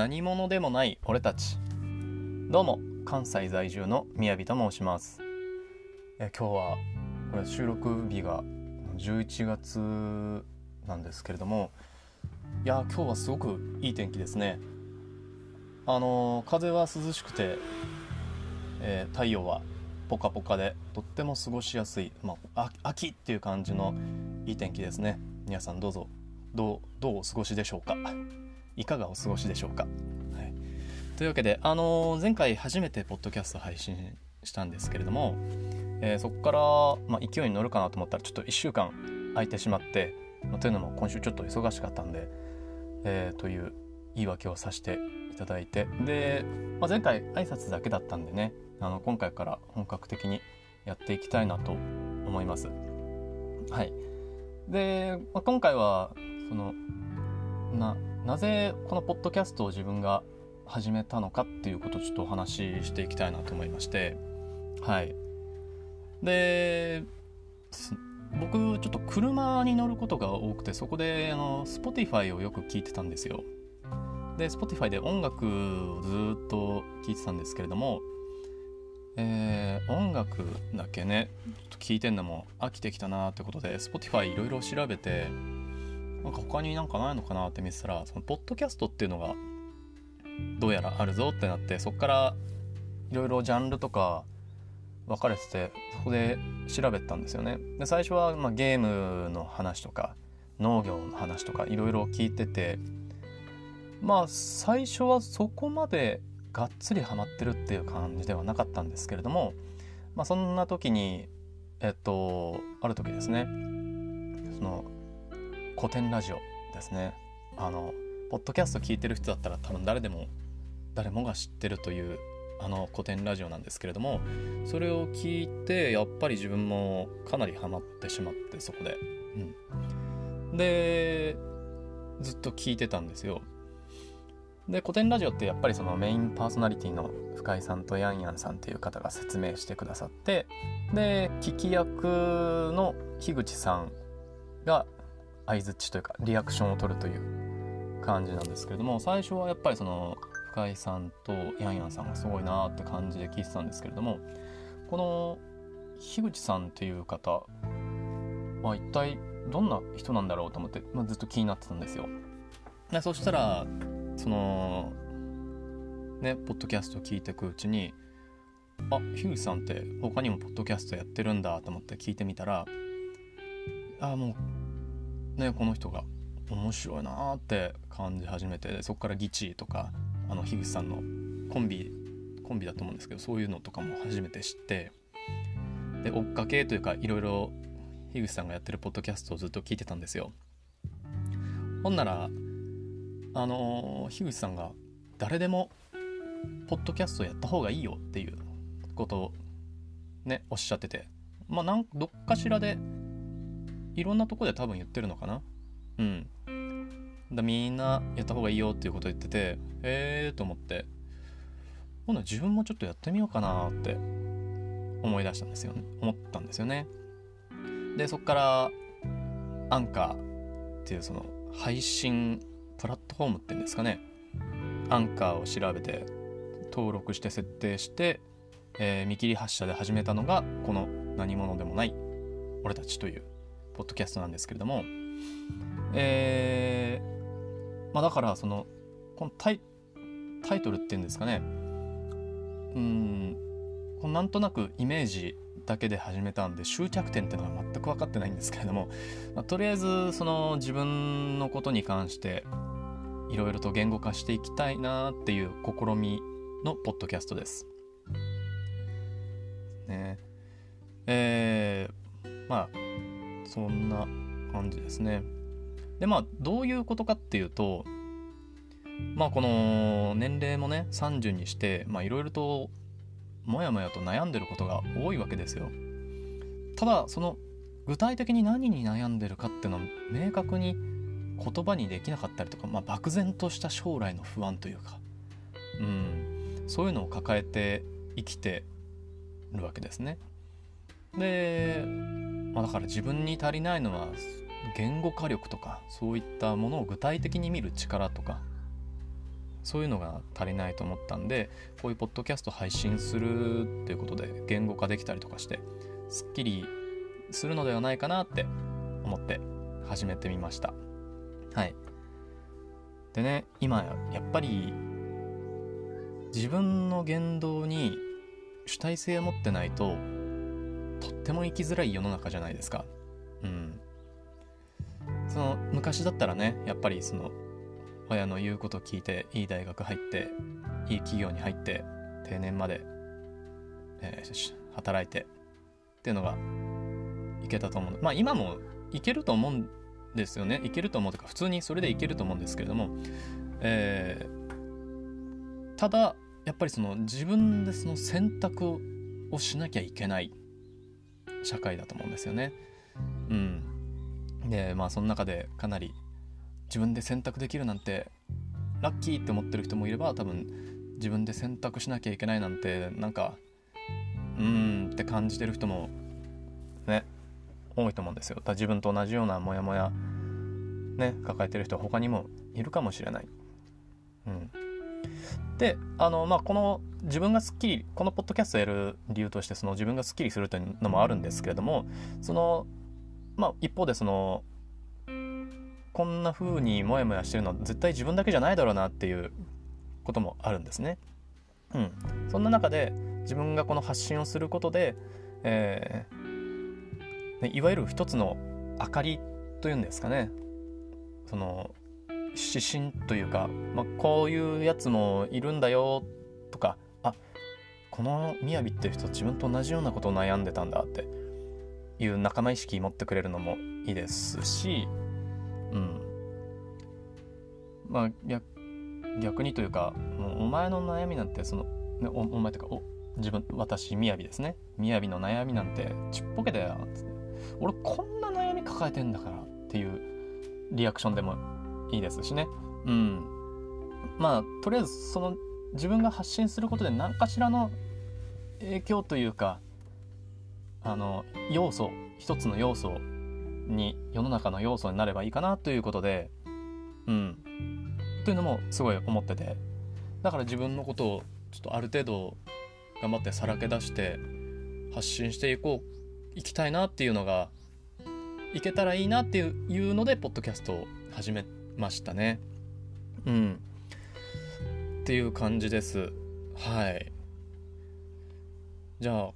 何者でもない俺たち。どうも関西在住のみやびと申します。え今日はこれ収録日が11月なんですけれどもいや今日はすごくいい天気ですね。あの風は涼しくて、えー、太陽はポカポカでとっても過ごしやすい、まあ、秋っていう感じのいい天気ですね。皆さんどうぞどうどうお過ごしでしょうか？いかがお過ごしでしょうか、はい、というわけで、あのー、前回初めてポッドキャスト配信したんですけれども、えー、そこから、まあ、勢いに乗るかなと思ったらちょっと1週間空いてしまって、まあ、というのも今週ちょっと忙しかったんで、えー、という言い訳をさせていただいてで、まあ、前回挨拶だけだったんでねあの今回から本格的にやっていきたいなと思います。はい、で、まあ、今回はそのななぜこのポッドキャストを自分が始めたのかっていうことをちょっとお話ししていきたいなと思いましてはい。で僕ちょっと車に乗ることが多くてそこであの Spotify をよく聞いてたんですよ。で Spotify で音楽をずっと聴いてたんですけれどもえー、音楽だけねちょっと聞いてんのも飽きてきたなってことで Spotify いろいろ調べてなんか他になんかないのかなって見てたらそのポッドキャストっていうのがどうやらあるぞってなってそこからいろいろジャンルとか分かれててそこで調べたんですよね。で最初はまあゲームの話とか農業の話とかいろいろ聞いててまあ最初はそこまでがっつりハマってるっていう感じではなかったんですけれどもまあそんな時にえっとある時ですねその古典ラジオですね。あのポッドキャスト聞いてる人だったら多分誰でも誰もが知ってるというあの古典ラジオなんですけれどもそれを聞いてやっぱり自分もかなりハマってしまってそこで、うん、でずっと聞いてたんですよ。で古典ラジオってやっぱりそのメインパーソナリティの深井さんとヤンヤンさんっていう方が説明してくださってで聞き役の樋口さんが相づちというかリアクションを取るという感じなんですけれども最初はやっぱりその深井さんとヤンヤンさんがすごいなって感じで聞いてたんですけれどもこの樋口さんっていう方は一体どんな人なんだろうと思って、まあ、ずっと気になってたんですよ。でそしたらそのねポッドキャストを聞いていくうちにあ樋口さんって他にもポッドキャストやってるんだと思って聞いてみたらあもうねこの人が面白いなって感じ始めてそこからギチとかあの樋口さんのコンビコンビだと思うんですけどそういうのとかも初めて知ってで追っかけというかいろいろ樋口さんがやってるポッドキャストをずっと聞いてたんですよ。ほんならあの樋口さんが誰でもポッドキャストやった方がいいよっていうことをねおっしゃっててまあなんどっかしらでいろんなとこで多分言ってるのかな？うん。だみんなやった方がいいよっていうこと言っててへえと思って。今度自分もちょっとやってみようかなって思い出したんですよね。思ったんですよね。でそっからアンカーっていうその配信プラットフォームっていうんですかね。アンカーを調べて登録して設定して、えー、見切り発車で始めたのがこの何者でもない俺たちというポッドキャストなんですけれども、えー、まあだからその、このタイタイトルっていうんですかね、うん、なんとなくイメージだけで始めたんで終着点っていうのが全く分かってないんですけれども、まあ、とりあえずその自分のことに関していろいろと言語化していきたいなっていう試みのポッドキャストです。ねえー、まあそんな感じですね。でまあどういうことかっていうとまあこの年齢もね30にしていろいろともやもやと悩んでることが多いわけですよ。ただその具体的に何に悩んでるかっていうのは明確に言葉にできなかったりとか、まあ、漠然とした将来の不安というか、うん、そういうのを抱えて生きてるわけですね。でまあ、だから自分に足りないのは言語化力とかそういったものを具体的に見る力とかそういうのが足りないと思ったんでこういうポッドキャスト配信するっていうことで言語化できたりとかしてすっきりするのではないかなって思って始めてみました。はい。でね今やっぱり自分の言動に主体性を持ってないとても生きづらい世の中じゃないですか。うん。その昔だったらねやっぱりその親の言うこと聞いていい大学入っていい企業に入って定年まで、えー、働いてっていうのがいけたと思う。まあ今もいけると思うんですよね。いけると思うというか普通にそれでいけると思うんですけれども、えー、ただやっぱりその自分でその選択をしなきゃいけない。社会だと思うんですよね。うん、でまあその中でかなり自分で選択できるなんてラッキーって思ってる人もいれば多分自分で選択しなきゃいけないなんてなんかうーんって感じてる人もね多いと思うんですよ。だ自分と同じようなモヤモヤね抱えてる人は他にもいるかもしれない。うん、であのまあこの自分がすっきりこのポッドキャストやる理由としてその自分がすっきりするというのもあるんですけれどもそのまあ一方でそのこんな風にモヤモヤしてるのは絶対自分だけじゃないだろうなっていうこともあるんですね。うん、そんな中で自分がこの発信をすることで、えーね、いわゆる一つの明かりというんですかねその指針というか、まあ、こういうやつもいるんだよとかこの雅っていう人自分と同じようなことを悩んでたんだっていう仲間意識持ってくれるのもいいですしうん。まあ逆にというかお前の悩みなんてその、ね、おお前というかお自分私雅ですね。雅の悩みなんてちっぽけだよ俺こんな悩み抱えてんだからっていうリアクションでもいいですしね。うん。まあとりあえずその自分が発信することで何かしらの影響というかあの要素一つの要素に世の中の要素になればいいかなということでうん。というのもすごい思ってて。だから自分のことをちょっとある程度頑張ってさらけ出して発信していこういきたいなっていうのがいけたらいいなっていうのでポッドキャストを始めましたね。うん。っていう感じです。はい。じゃあ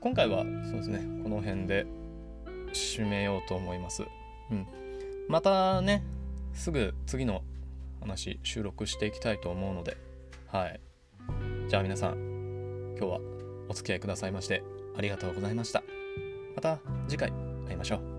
今回はそうですねこの辺で締めようと思いますうんまたねすぐ次の話収録していきたいと思うのではいじゃあ皆さん今日はお付き合いくださいましてありがとうございました。また次回会いましょう。